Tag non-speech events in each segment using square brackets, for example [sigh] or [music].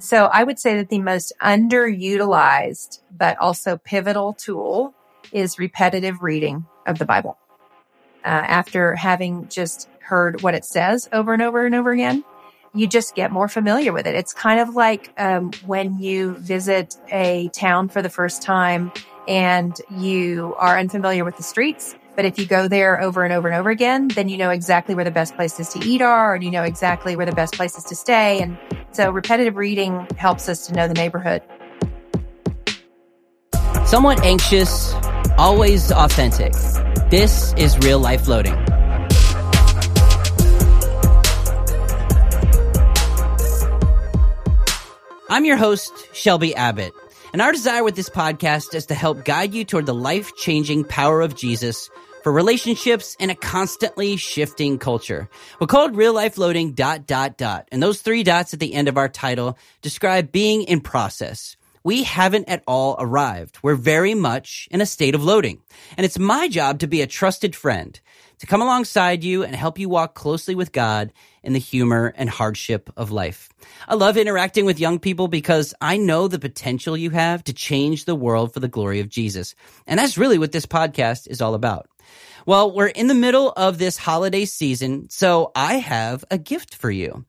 So I would say that the most underutilized, but also pivotal tool is repetitive reading of the Bible. Uh, after having just heard what it says over and over and over again, you just get more familiar with it. It's kind of like um, when you visit a town for the first time and you are unfamiliar with the streets. But if you go there over and over and over again, then you know exactly where the best places to eat are, and you know exactly where the best places to stay. And so repetitive reading helps us to know the neighborhood. Somewhat anxious, always authentic. This is real life loading. I'm your host, Shelby Abbott. And our desire with this podcast is to help guide you toward the life changing power of Jesus for relationships in a constantly shifting culture. We're called real life loading dot dot dot. And those three dots at the end of our title describe being in process. We haven't at all arrived. We're very much in a state of loading. And it's my job to be a trusted friend, to come alongside you and help you walk closely with God in the humor and hardship of life. I love interacting with young people because I know the potential you have to change the world for the glory of Jesus. And that's really what this podcast is all about. Well, we're in the middle of this holiday season, so I have a gift for you.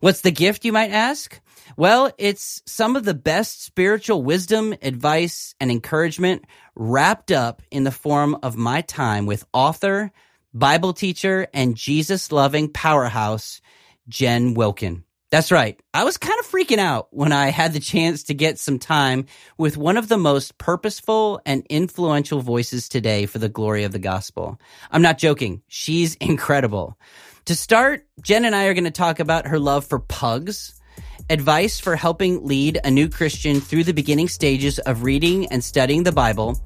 What's the gift, you might ask? Well, it's some of the best spiritual wisdom, advice, and encouragement wrapped up in the form of my time with author, Bible teacher, and Jesus loving powerhouse, Jen Wilkin. That's right. I was kind of freaking out when I had the chance to get some time with one of the most purposeful and influential voices today for the glory of the gospel. I'm not joking. She's [laughs] incredible. To start, Jen and I are going to talk about her love for pugs, advice for helping lead a new Christian through the beginning stages of reading and studying the Bible,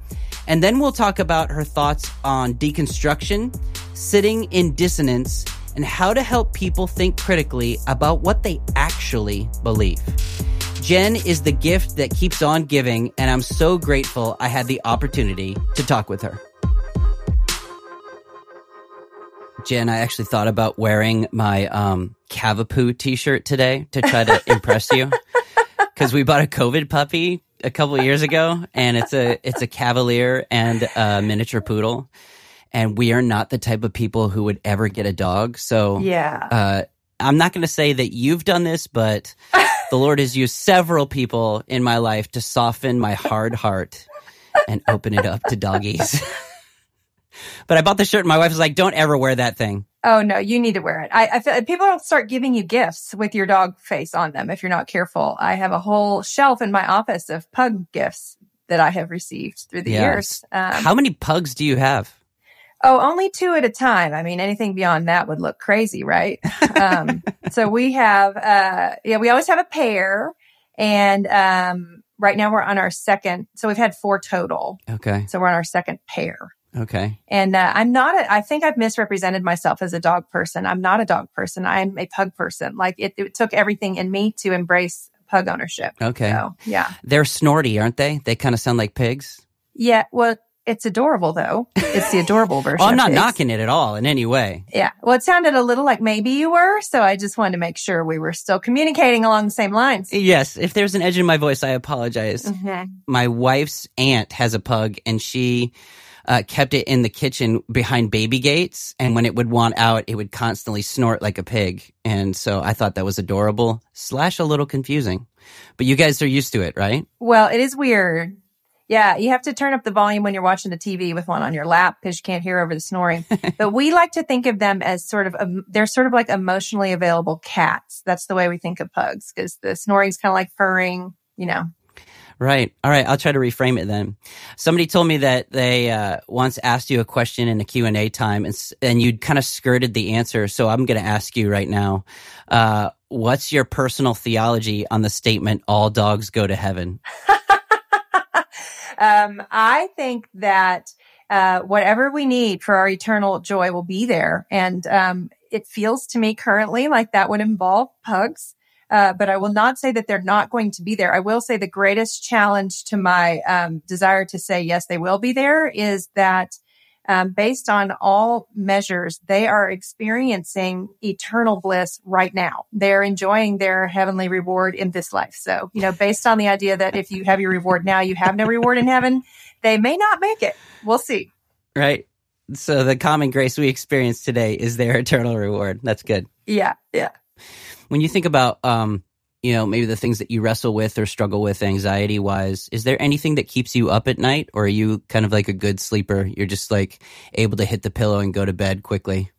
and then we'll talk about her thoughts on deconstruction, sitting in dissonance, and how to help people think critically about what they actually believe. Jen is the gift that keeps on giving, and I'm so grateful I had the opportunity to talk with her. Jen, I actually thought about wearing my um, Cavapoo t-shirt today to try to [laughs] impress you because we bought a COVID puppy a couple years ago, and it's a it's a Cavalier and a miniature poodle, and we are not the type of people who would ever get a dog. So Yeah. uh, I'm not going to say that you've done this, but [laughs] the Lord has used several people in my life to soften my hard heart and open it up to doggies. [laughs] but I bought the shirt, and my wife was like, "Don't ever wear that thing." Oh no, you need to wear it. I, I feel people will start giving you gifts with your dog face on them if you're not careful. I have a whole shelf in my office of pug gifts that I have received through the Yes. years. Um, How many pugs do you have? Oh, only two at a time. I mean, anything beyond that would look crazy, right? um, [laughs] so we have, uh, yeah, we always have a pair, and um, right now we're on our second. So we've had four total. Okay, So we're on our second pair. okay. And uh, I'm not, a, I think I've misrepresented myself as a dog person. I'm not a dog person. I'm a pug person. Like it, it took everything in me to embrace pug ownership. Okay. So, yeah. They're snorty, aren't they? They kind of sound like pigs. Yeah. Well, it's adorable though. It's the adorable version. Oh, I'm not pigs. knocking it at all in any way. Yeah. Well, it sounded a little like maybe you were. So I just wanted to make sure we were still communicating along the same lines. Yes, if there's an edge in my voice, I apologize. Mhm. My wife's aunt has a pug, and she uh, kept it in the kitchen behind baby gates. And when it would want out, it would constantly snort like a pig. And so I thought that was adorable slash a little confusing. But you guys are used to it, right? Well, it is weird. Yeah, you have to turn up the volume when you're watching the TV with one on your lap because you can't hear over the snoring. [laughs] but we like to think of them as sort of, um, they're sort of like emotionally available cats. That's the way we think of pugs because the snoring's kind of like purring, you know. Right. All right. I'll try to reframe it then. Somebody told me that they uh, once asked you a question in a Q&A time and, and you'd kind of skirted the answer. So I'm going to ask you right now, uh, what's your personal theology on the statement, all dogs go to heaven? [laughs] um, I think that uh, whatever we need for our eternal joy will be there. And um, it feels to me currently like that would involve pugs. Uh, but I will not say that they're not going to be there. I will say the greatest challenge to my um, desire to say yes, they will be there is that um, based on all measures, they are experiencing eternal bliss right now. They're enjoying their heavenly reward in this life. So, you know, based on the idea that if you have your reward now, you have no reward in heaven, they may not make it. We'll see. Right. So the common grace we experience today is their eternal reward. That's good. Yeah. Yeah. When you think about, um, you know, maybe the things that you wrestle with or struggle with anxiety wise, is there anything that keeps you up at night or are you kind of like a good sleeper? You're just like able to hit the pillow and go to bed quickly?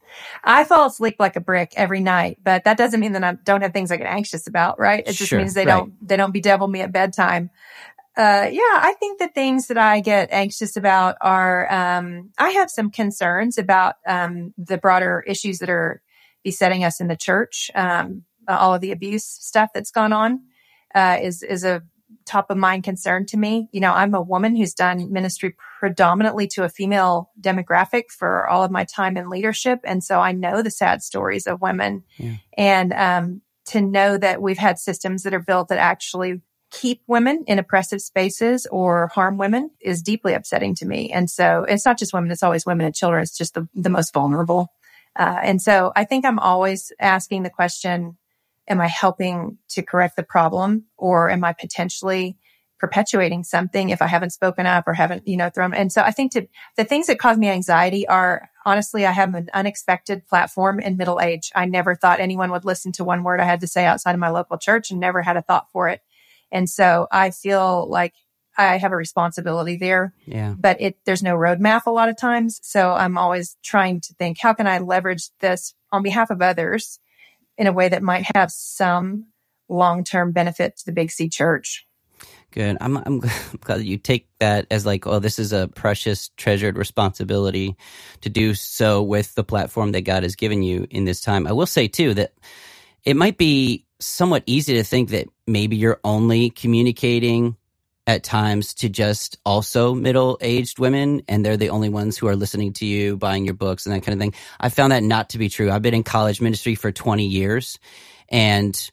I fall asleep like a brick every night, but that doesn't mean that I don't have things I get anxious about, right? It just Sure, means they right. don't, they don't bedevil me at bedtime. Uh, yeah, I think the things that I get anxious about are, um, I have some concerns about, um, the broader issues that are besetting us in the church. Um, all of the abuse stuff that's gone on, uh, is, is a top of mind concern to me. You know, I'm a woman who's done ministry predominantly to a female demographic for all of my time in leadership. And so I know the sad stories of women Yeah. and, um, to know that we've had systems that are built that actually keep women in oppressive spaces or harm women is deeply upsetting to me. And so it's not just women, it's always women and children. It's just the, the most vulnerable. Uh, and so I think I'm always asking the question, am I helping to correct the problem or am I potentially perpetuating something if I haven't spoken up or haven't, you know, thrown. And so I think to the things that cause me anxiety are honestly, I have an unexpected platform in middle age. I never thought anyone would listen to one word I had to say outside of my local church and never had a thought for it. And so I feel like I have a responsibility there Yeah. but it there's no roadmap a lot of times. So I'm always trying to think, how can I leverage this on behalf of others in a way that might have some long term benefit to the Big C Church? Good. I'm, I'm [laughs] glad that you take that as like, oh, this is a precious, treasured responsibility to do so with the platform that God has given you in this time. I will say too that it might be somewhat easy to think that maybe you're only communicating at times to just also middle aged women and they're the only ones who are listening to you, buying your books and that kind of thing. I found that not to be true. I've been in college ministry for 20 years and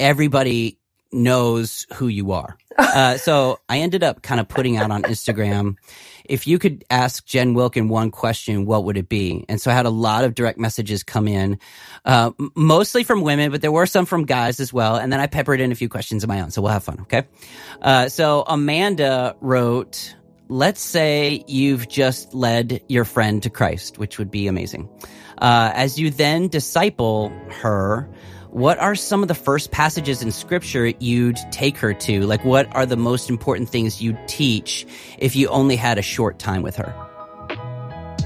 everybody knows who you are. Uh, so I ended up kind of putting out on Instagram, if you could ask Jen Wilkin one question, what would it be? And so I had a lot of direct messages come in, uh, mostly from women, but there were some from guys as well. And then I peppered in a few questions of my own. So we'll have fun. Okay. Uh, so Amanda wrote, let's say you've just led your friend to Christ, which would be amazing. Uh, as you then disciple her, what are some of the first passages in scripture you'd take her to? Like, what are the most important things you'd teach if you only had a short time with her?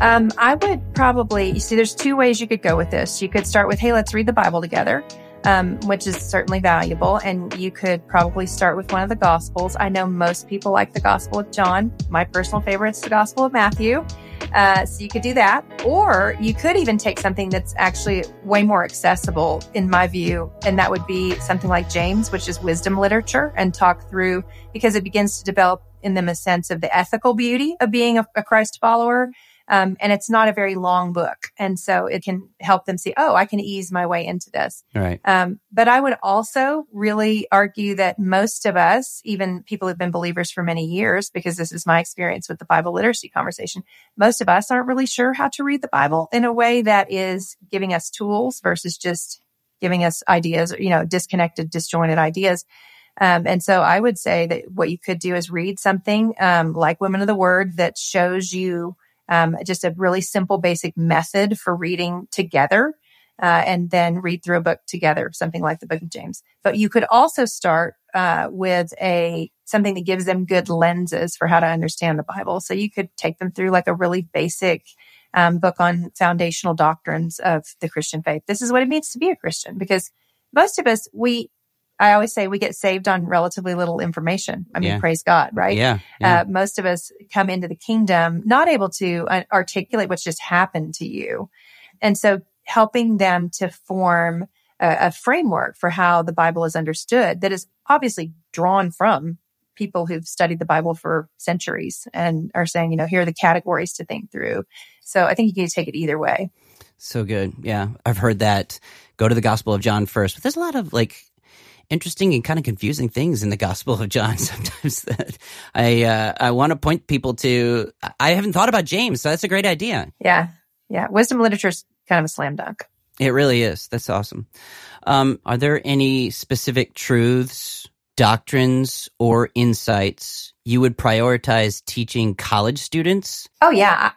Um, I would probably, you see, there's two ways you could go with this. You could start with, hey, let's read the Bible together. Um, which is certainly valuable. And you could probably start with one of the Gospels. I know most people like the Gospel of John. My personal favorite is the Gospel of Matthew. Uh, so you could do that. Or you could even take something that's actually way more accessible, in my view. And that would be something like James, which is wisdom literature, and talk through because it begins to develop in them a sense of the ethical beauty of being a, a Christ follower. Um, and it's not a very long book. And so it can help them see, oh, I can ease my way into this. Right. Um, but I would also really argue that most of us, even people who've been believers for many years, because this is my experience with the Bible literacy conversation, most of us aren't really sure how to read the Bible in a way that is giving us tools versus just giving us ideas, you know, disconnected, disjointed ideas. Um, and so I would say that what you could do is read something um, like Women of the Word that shows you um, just a really simple, basic method for reading together. Uh, and then read through a book together, something like the Book of James. But you could also start uh, with a something that gives them good lenses for how to understand the Bible. So you could take them through like a really basic um, book on foundational doctrines of the Christian faith. This is what it means to be a Christian, because most of us we. I always say we get saved on relatively little information. I mean, Yeah. praise God, right? Yeah. yeah. Uh, most of us come into the kingdom not able to uh, articulate what's just happened to you. And so helping them to form a, a framework for how the Bible is understood that is obviously drawn from people who've studied the Bible for centuries and are saying, you know, here are the categories to think through. So I think you can take it either way. So good. Yeah. I've heard that go to the Gospel of John first, but there's a lot of like interesting and kind of confusing things in the Gospel of John [laughs] sometimes that I uh, I want to point people to. I haven't thought about James, so that's a great idea. Yeah, yeah. Wisdom literature is kind of a slam dunk. It really is. That's awesome. Um, are there any specific truths, doctrines, or insights you would prioritize teaching college students? Oh yeah.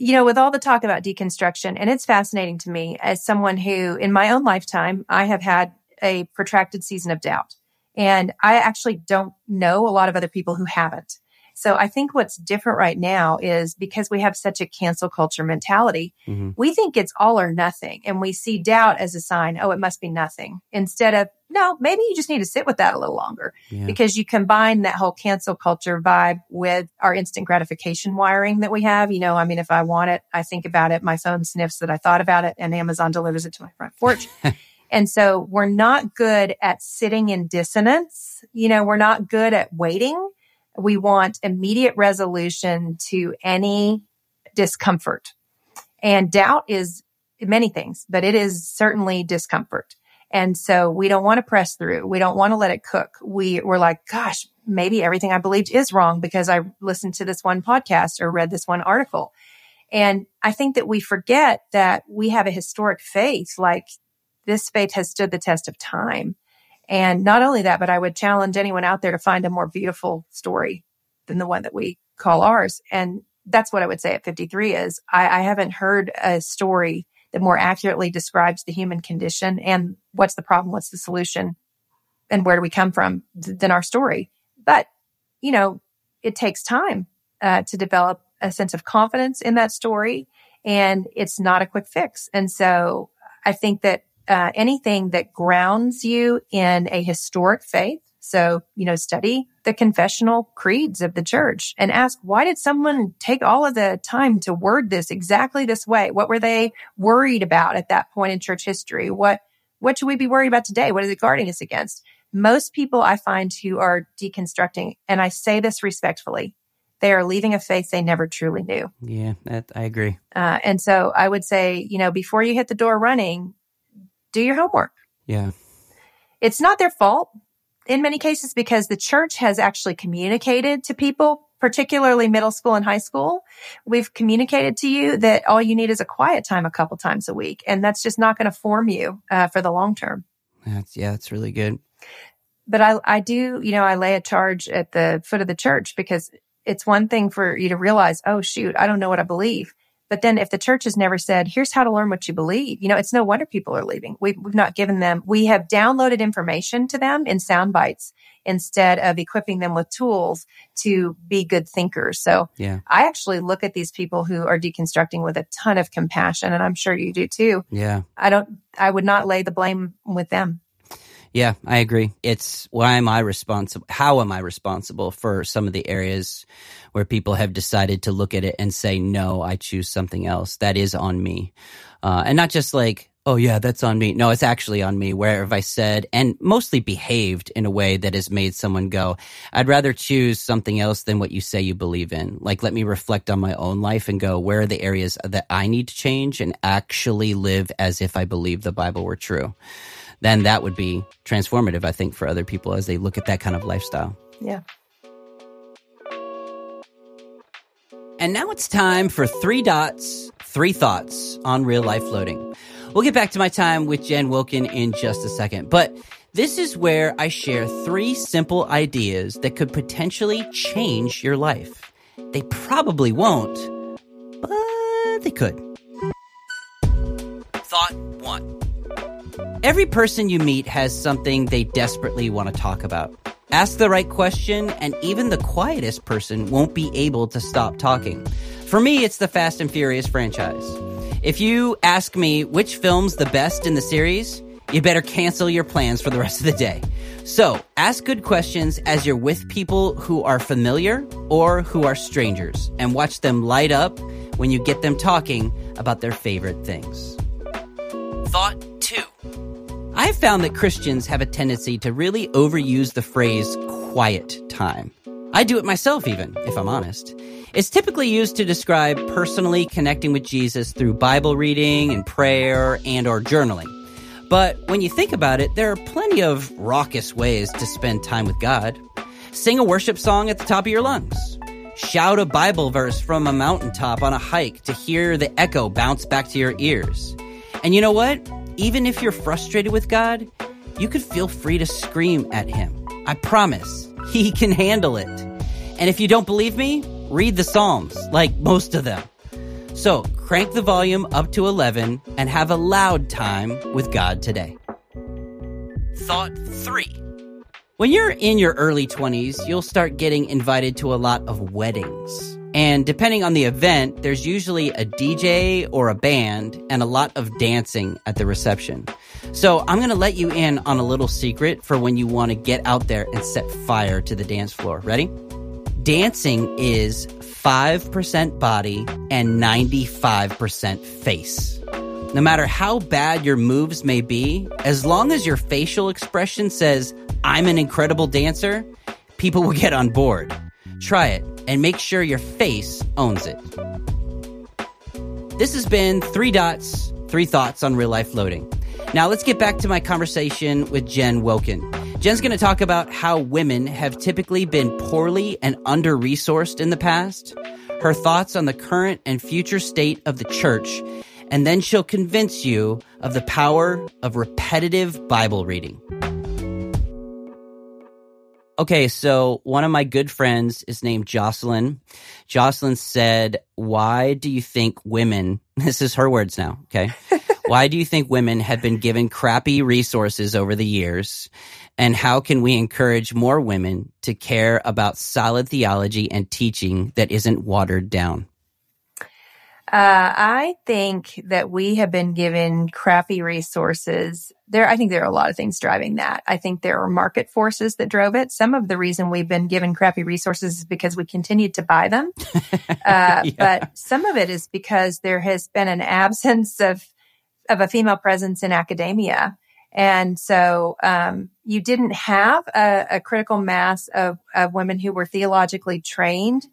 You know, with all the talk about deconstruction, and it's fascinating to me as someone who, in my own lifetime, I have had a protracted season of doubt. And I actually don't know a lot of other people who haven't. So I think what's different right now is because we have such a cancel culture mentality, mm-hmm. we think it's all or nothing. And we see doubt as a sign, oh, it must be nothing instead of, no, maybe you just need to sit with that a little longer yeah. because you combine that whole cancel culture vibe with our instant gratification wiring that we have. You know, I mean, if I want it, I think about it. My phone sniffs that I thought about it and Amazon delivers it to my front porch. [laughs] And so we're not good at sitting in dissonance. You know, we're not good at waiting. We want immediate resolution to any discomfort. And doubt is many things, but it is certainly discomfort. And so we don't want to press through. We don't want to let it cook. We, we're like, gosh, maybe everything I believed is wrong because I listened to this one podcast or read this one article. And I think that we forget that we have a historic faith like this faith has stood the test of time. And not only that, but I would challenge anyone out there to find a more beautiful story than the one that we call ours. And that's what I would say at 53 is I, I haven't heard a story that more accurately describes the human condition and what's the problem, what's the solution, and where do we come from than our story. But, you know, it takes time uh, to develop a sense of confidence in that story. And it's not a quick fix. And so I think that uh, anything that grounds you in a historic faith. So, you know, study the confessional creeds of the church and ask, why did someone take all of the time to word this exactly this way? What were they worried about at that point in church history? What, what should we be worried about today? What is it guarding us against? Most people I find who are deconstructing, and I say this respectfully, they are leaving a faith they never truly knew. Yeah, that, I agree. Uh, and so I would say, you know, before you hit the door running, do your homework. Yeah. It's not their fault in many cases because the church has actually communicated to people, particularly middle school and high school. We've communicated to you that all you need is a quiet time a couple times a week. And that's just not going to form you uh, for the long term. That's, yeah, that's really good. But I, I do, you know, I lay a charge at the foot of the church because it's one thing for you to realize, oh, shoot, I don't know what I believe. But then if the church has never said, here's how to learn what you believe, you know, it's no wonder people are leaving. We've, we've not given them, we have downloaded information to them in sound bites instead of equipping them with tools to be good thinkers. So yeah. I actually look at these people who are deconstructing with a ton of compassion. And I'm sure you do too. Yeah. I don't, I would not lay the blame with them. Yeah, I agree. It's why am I responsible? How am I responsible for some of the areas where people have decided to look at it and say, no, I choose something else. That is on me. Uh, and not just like, oh yeah, that's on me. No, it's actually on me. Where have I said and mostly behaved in a way that has made someone go, I'd rather choose something else than what you say you believe in. Like, let me reflect on my own life and go, where are the areas that I need to change and actually live as if I believe the Bible were true then that would be transformative, I think, for other people as they look at that kind of lifestyle. Yeah. And now it's time for three dots, three thoughts on real life loading. We'll get back to my time with Jen Wilkin in just a second, but this is where I share three simple ideas that could potentially change your life. They probably won't, but they could. Thought one. Every person you meet has something they desperately want to talk about. Ask the right question, and even the quietest person won't be able to stop talking. For me, it's the Fast and Furious franchise. If you ask me which film's the best in the series, you better cancel your plans for the rest of the day. So, ask good questions as you're with people who are familiar or who are strangers, and watch them light up when you get them talking about their favorite things. Thought. I've found that Christians have a tendency to really overuse the phrase quiet time. I do it myself, even, if I'm honest. It's typically used to describe personally connecting with Jesus through Bible reading and prayer and or journaling. But when you think about it, there are plenty of raucous ways to spend time with God. Sing a worship song at the top of your lungs. Shout a Bible verse from a mountaintop on a hike to hear the echo bounce back to your ears. And you know what? Even if you're frustrated with God, you could feel free to scream at Him. I promise, [laughs] He can handle it. And if you don't believe me, read the Psalms, like most of them. So crank the volume up to 11 and have a loud time with God today. Thought 3. When you're in your early 20s, you'll start getting invited to a lot of weddings. And depending on the event, there's usually a DJ or a band and a lot of dancing at the reception. So I'm going to let you in on a little secret for when you want to get out there and set fire to the dance floor. Ready? Dancing is 5% body and 95% face. No matter how bad your moves may be, as long as your facial expression says, I'm an incredible dancer, people will get on board. Try it and make sure your face owns it. This has been Three Dots, Three Thoughts on Real Life Loading. Now let's get back to my conversation with Jen Wilkin. Jen's going to talk about how women have typically been poorly and under resourced in the past, her thoughts on the current and future state of the church, and then she'll convince you of the power of repetitive Bible reading. Okay, so one of my good friends is named Jocelyn. Jocelyn said, Why do you think women, [laughs] this is her words now, okay? [laughs] Why do you think women have been given crappy resources over the years? And how can we encourage more women to care about solid theology and teaching that isn't watered down? Uh, I think that we have been given crappy resources. There, I think there are a lot of things driving that. I think there are market forces that drove it. Some of the reason we've been given crappy resources is because we continued to buy them. [laughs] Uh, yeah. But some of it is because there has been an absence of of a female presence in academia. And so um, you didn't have a, a critical mass of, of women who were theologically trained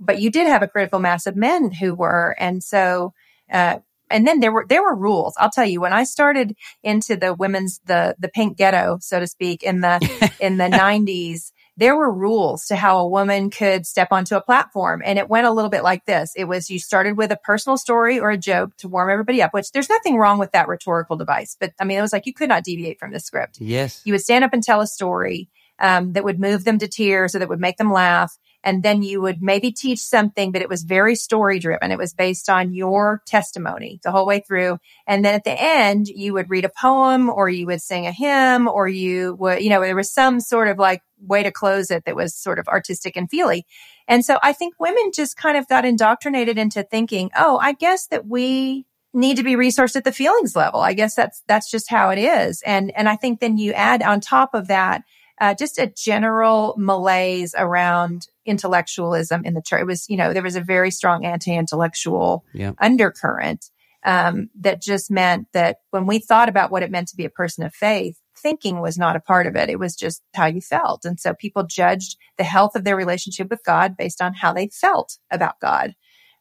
but you did have a critical mass of men who were. And so, uh, and then there were there were rules. I'll tell you when I started into the women's the the pink ghetto, so to speak, in the [laughs] in the nineties, there were rules to how a woman could step onto a platform, and it went a little bit like this. It was you started with a personal story or a joke to warm everybody up, which there's nothing wrong with that rhetorical device, but I mean it was like you could not deviate from the script. Yes, you would stand up and tell a story um, that would move them to tears or that would make them laugh and then you would maybe teach something, but it was very story driven. It was based on your testimony the whole way through. And then at the end, you would read a poem or you would sing a hymn or you would, you know, there was some sort of like way to close it that was sort of artistic and feely. And so I think women just kind of got indoctrinated into thinking, oh, I guess that we need to be resourced at the feelings level. I guess that's, that's just how it is. And, and I think then you add on top of that, uh, just a general malaise around intellectualism in the church. It was, you know, there was a very strong anti-intellectual yeah. undercurrent um, that just meant that when we thought about what it meant to be a person of faith, thinking was not a part of it. It was just how you felt. And so people judged the health of their relationship with God based on how they felt about God.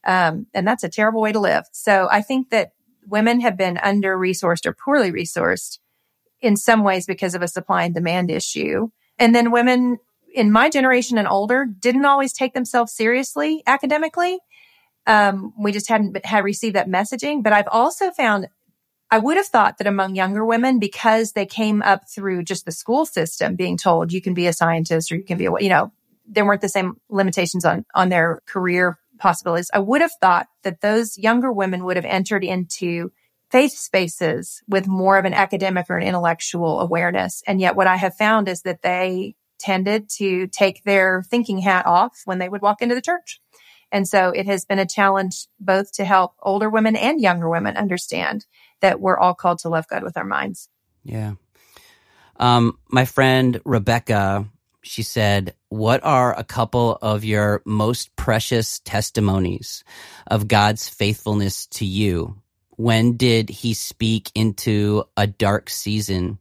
Um, and that's a terrible way to live. So I think that women have been under resourced or poorly resourced in some ways because of a supply and demand issue. And then women in my generation and older didn't always take themselves seriously academically. Um, we just hadn't had received that messaging. But I've also found I would have thought that among younger women, because they came up through just the school system being told you can be a scientist or you can be a, you know, there weren't the same limitations on, on their career possibilities. I would have thought that those younger women would have entered into faith spaces with more of an academic or an intellectual awareness. And yet what I have found is that they tended to take their thinking hat off when they would walk into the church. And so it has been a challenge both to help older women and younger women understand that we're all called to love God with our minds. Yeah. Um, my friend Rebecca, she said, What are a couple of your most precious testimonies of God's faithfulness to you when did he speak into a dark season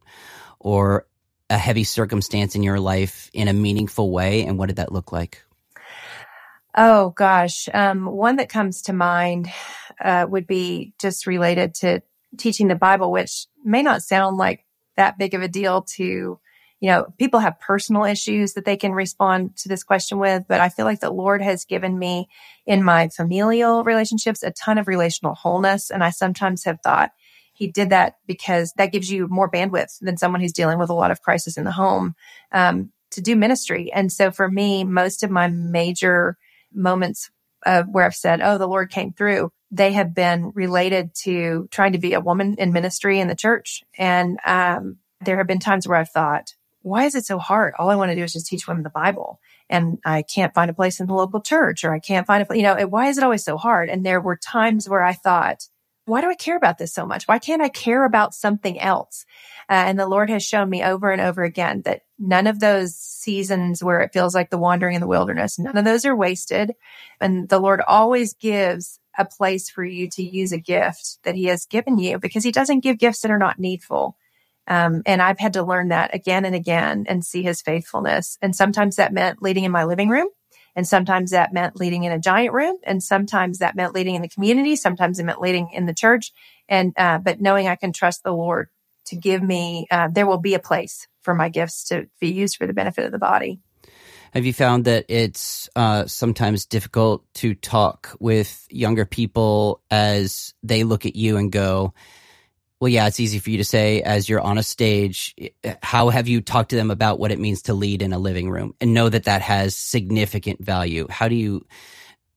or a heavy circumstance in your life in a meaningful way? And what did that look like? Oh gosh. Um, one that comes to mind, uh, would be just related to teaching the Bible, which may not sound like that big of a deal to you know, people have personal issues that they can respond to this question with, but I feel like the Lord has given me in my familial relationships a ton of relational wholeness. And I sometimes have thought he did that because that gives you more bandwidth than someone who's dealing with a lot of crisis in the home um, to do ministry. And so for me, most of my major moments of where I've said, Oh, the Lord came through, they have been related to trying to be a woman in ministry in the church. And um, there have been times where I've thought, why is it so hard? All I want to do is just teach women the Bible. And I can't find a place in the local church or I can't find a, place, you know, why is it always so hard? And there were times where I thought, why do I care about this so much? Why can't I care about something else? Uh, and the Lord has shown me over and over again that none of those seasons where it feels like the wandering in the wilderness, none of those are wasted. And the Lord always gives a place for you to use a gift that he has given you because he doesn't give gifts that are not needful. Um, and I've had to learn that again and again and see his faithfulness. And sometimes that meant leading in my living room. And sometimes that meant leading in a giant room. And sometimes that meant leading in the community. Sometimes it meant leading in the church. And, uh, but knowing I can trust the Lord to give me, uh, there will be a place for my gifts to be used for the benefit of the body. Have you found that it's uh, sometimes difficult to talk with younger people as they look at you and go, well, yeah, it's easy for you to say as you're on a stage. How have you talked to them about what it means to lead in a living room and know that that has significant value? How do you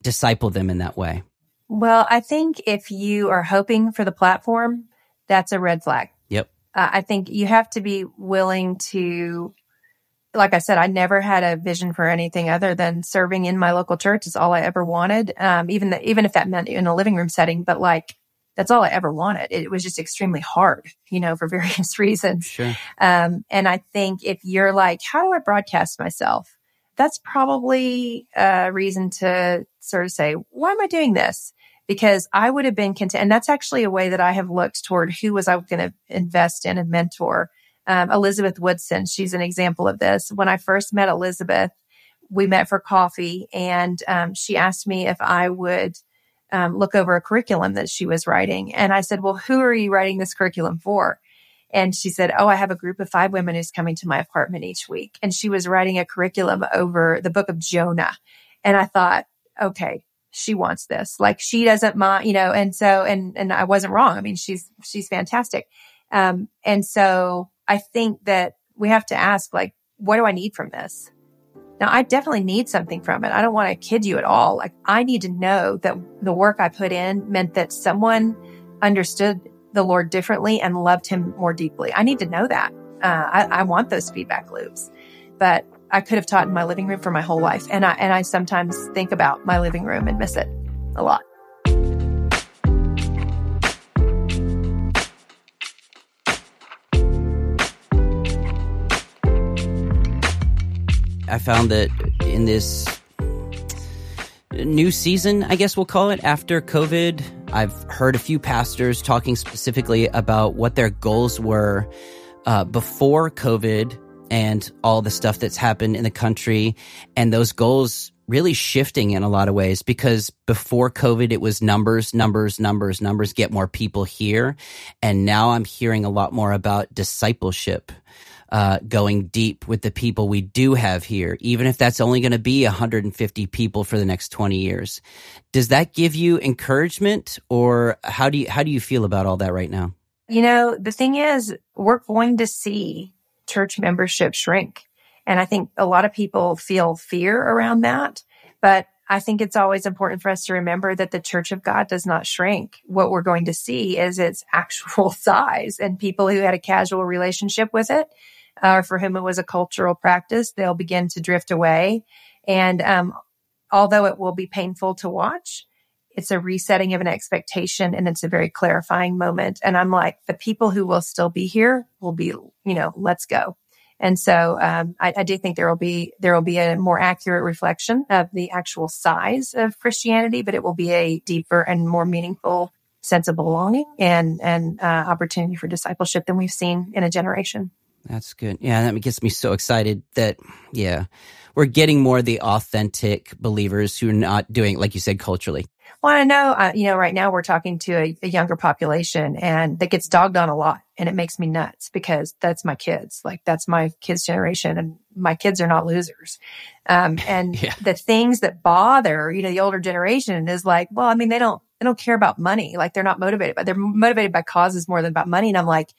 disciple them in that way? Well, I think if you are hoping for the platform, that's a red flag. Yep. Uh, I think you have to be willing to, like I said, I never had a vision for anything other than serving in my local church is all I ever wanted. Um, even the, even if that meant in a living room setting, but like that's all I ever wanted. It was just extremely hard, you know, for [laughs] various reasons. Sure. Um, and I think if you're like, how do I broadcast myself? That's probably a reason to sort of say, why am I doing this? Because I would have been content. And that's actually a way that I have looked toward who was I going to invest in and mentor. Um, Elizabeth Woodson, she's an example of this. When I first met Elizabeth, we met for coffee and um, she asked me if I would um, look over a curriculum that she was writing. And I said, well, who are you writing this curriculum for? And she said, Oh, I have a group of five women who's coming to my apartment each week. And she was writing a curriculum over the book of Jonah. And I thought, okay, she wants this. Like she doesn't mind, you know, and so, and, and I wasn't wrong. I mean, she's, she's fantastic. Um, and so I think that we have to ask, like, what do I need from this? Now, I definitely need something from it. I don't want to kid you at all. Like, I need to know that the work I put in meant that someone understood the Lord differently and loved him more deeply. I need to know that. Uh, I, I want those feedback loops, but I could have taught in my living room for my whole life. And I, and I sometimes think about my living room and miss it a lot. I found that in this new season, I guess we'll call it, after COVID, I've heard a few pastors talking specifically about what their goals were uh, before COVID and all the stuff that's happened in the country. And those goals really shifting in a lot of ways because before COVID, it was numbers, numbers, numbers, numbers, get more people here. And now I'm hearing a lot more about discipleship uh, going deep with the people we do have here, even if that's only going to be 150 people for the next 20 years. Does that give you encouragement, or how do you how do you feel about all that right now? You know, the thing is, we're going to see church membership shrink, and I think a lot of people feel fear around that. But I think it's always important for us to remember that the church of God does not shrink. What we're going to see is its actual [laughs] size and people who had a casual relationship with it or for whom it was a cultural practice, they'll begin to drift away. And um, although it will be painful to watch, it's a resetting of an expectation and it's a very clarifying moment. And I'm like, the people who will still be here will be, you know, let's go. And so um, I, I, do think there will be there will be a more accurate reflection of the actual size of Christianity, but it will be a deeper and more meaningful sense of belonging and and uh, opportunity for discipleship than we've seen in a generation. That's good. Yeah, that gets me so excited that, yeah, we're getting more the authentic believers who are not doing, like you said, culturally. Well, I know, uh, you know, right now we're talking to a, a, younger population and that gets dogged on a lot. And it makes me nuts because that's my kids. Like that's my kids' generation and my kids are not losers. Um, [laughs] and yeah. the things that bother, you know, the older generation is like, well, I mean, they don't, they don't care about money. Like they're not motivated, but they're motivated by causes more than about money. And I'm like,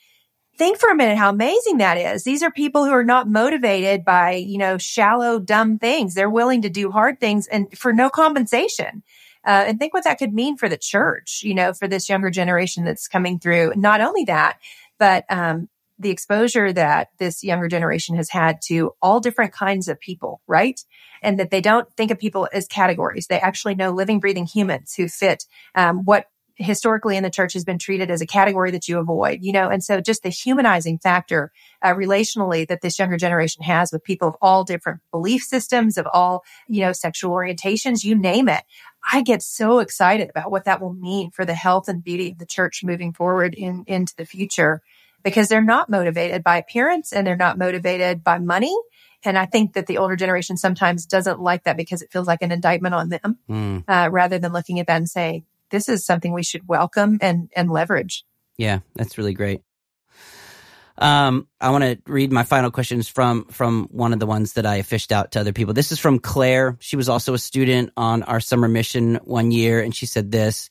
think for a minute how amazing that is. These are people who are not motivated by, you know, shallow, dumb things. They're willing to do hard things and for no compensation. Uh, and think what that could mean for the church, you know, for this younger generation that's coming through. Not only that, but, um, the exposure that this younger generation has had to all different kinds of people, right? And that they don't think of people as categories. They actually know living, breathing humans who fit um, what historically in the church has been treated as a category that you avoid, you know, and so just the humanizing factor uh, relationally that this younger generation has with people of all different belief systems, of all, you know, sexual orientations, you name it. I get so excited about what that will mean for the health and beauty of the church moving forward in, into the future because they're not motivated by appearance and they're not motivated by money. And I think that the older generation sometimes doesn't like that because it feels like an indictment on them, mm. uh, rather than looking at that and saying, this is something we should welcome and, and leverage. Yeah, that's really great. Um, I want to read my final questions from from one of the ones that I fished out to other people. This is from Claire. She was also a student on our summer mission one year, and she said this: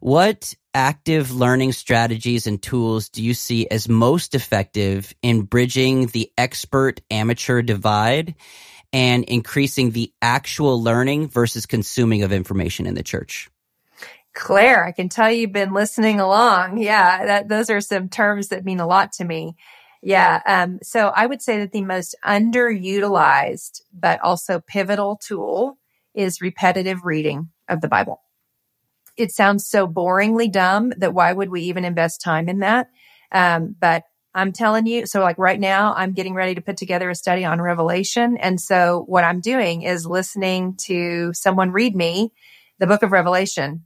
"What active learning strategies and tools do you see as most effective in bridging the expert amateur divide and increasing the actual learning versus consuming of information in the church?" Claire, I can tell you've been listening along. Yeah, that, those are some terms that mean a lot to me. Yeah. Um, so I would say that the most underutilized, but also pivotal tool is repetitive reading of the Bible. It sounds so boringly dumb that why would we even invest time in that? Um, but I'm telling you, so like right now, I'm getting ready to put together a study on Revelation. And so what I'm doing is listening to someone read me the book of Revelation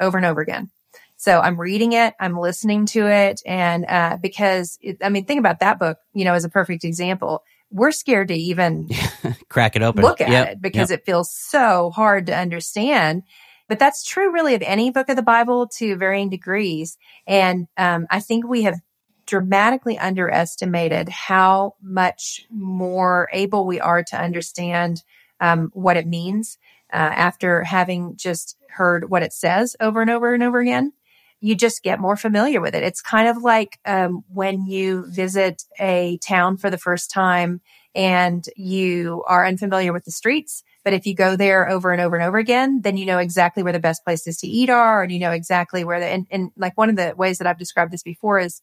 over and over again. So I'm reading it, I'm listening to it. And, uh, because it, I mean, think about that book, you know, as a perfect example. We're scared to even [laughs] crack it open, look at yep. it because yep. it feels so hard to understand. But that's true really of any book of the Bible to varying degrees. And, um, I think we have dramatically underestimated how much more able we are to understand um, what it means uh, after having just heard what it says over and over and over again, you just get more familiar with it. It's kind of like um, when you visit a town for the first time and you are unfamiliar with the streets. But if you go there over and over and over again, then you know exactly where the best places to eat are, and you know exactly where the and, and like one of the ways that I've described this before is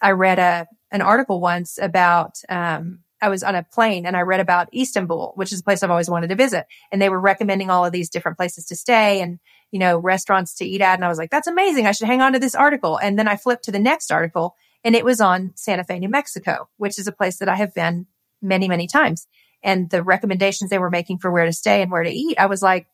I read a an article once about um, I was on a plane and I read about Istanbul, which is a place I've always wanted to visit. And they were recommending all of these different places to stay and, you know, restaurants to eat at. And I was like, that's amazing. I should hang on to this article. And then I flipped to the next article and it was on Santa Fe, New Mexico, which is a place that I have been many, many times. And the recommendations they were making for where to stay and where to eat, I was like,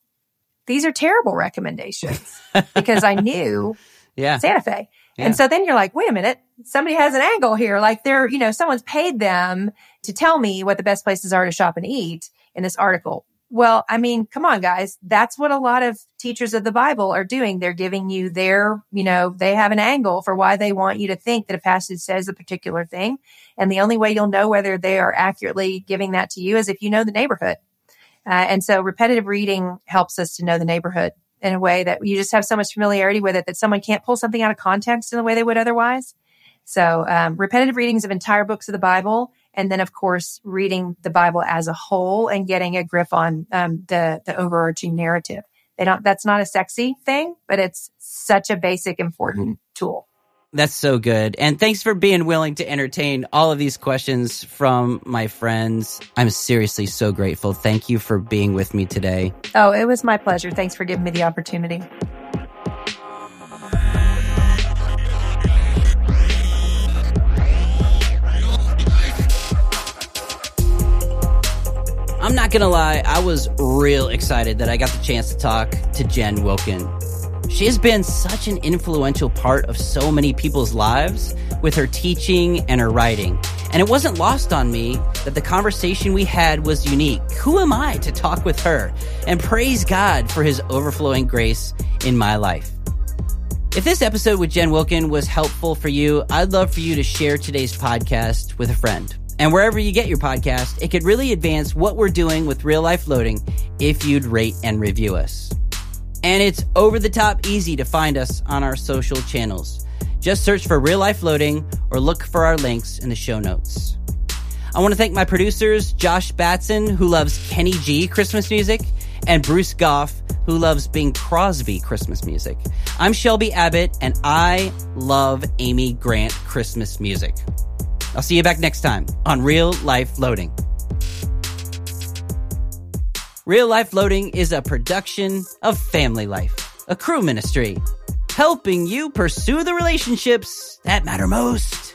these are terrible recommendations [laughs] because I knew yeah. Santa Fe. Yeah. And so then you're like, wait a minute, somebody has an angle here. Like they're, you know, someone's paid them to tell me what the best places are to shop and eat in this article. Well, I mean, come on, guys. That's what a lot of teachers of the Bible are doing. They're giving you their, you know, they have an angle for why they want you to think that a passage says a particular thing. And the only way you'll know whether they are accurately giving that to you is if you know the neighborhood. Uh, and so repetitive reading helps us to know the neighborhood in a way that you just have so much familiarity with it that someone can't pull something out of context in the way they would otherwise. So, um, repetitive readings of entire books of the Bible, and then of course reading the Bible as a whole and getting a grip on um, the the overarching narrative. They don't. That's not a sexy thing, but it's such a basic, important tool. That's so good. And thanks for being willing to entertain all of these questions from my friends. I'm seriously so grateful. Thank you for being with me today. Oh, it was my pleasure. Thanks for giving me the opportunity. I'm not going to lie, I was real excited that I got the chance to talk to Jen Wilkin. She has been such an influential part of so many people's lives with her teaching and her writing. And it wasn't lost on me that the conversation we had was unique. Who am I to talk with her? And praise God for his overflowing grace in my life. If this episode with Jen Wilkin was helpful for you, I'd love for you to share today's podcast with a friend. And wherever you get your podcast, it could really advance what we're doing with real life loading if you'd rate and review us. And it's over the top easy to find us on our social channels. Just search for real life loading or look for our links in the show notes. I want to thank my producers, Josh Batson, who loves Kenny G Christmas music, and Bruce Goff, who loves Bing Crosby Christmas music. I'm Shelby Abbott, and I love Amy Grant Christmas music. I'll see you back next time on Real Life Loading. Real Life Loading is a production of FamilyLife, a Cru ministry, helping you pursue the relationships that matter most.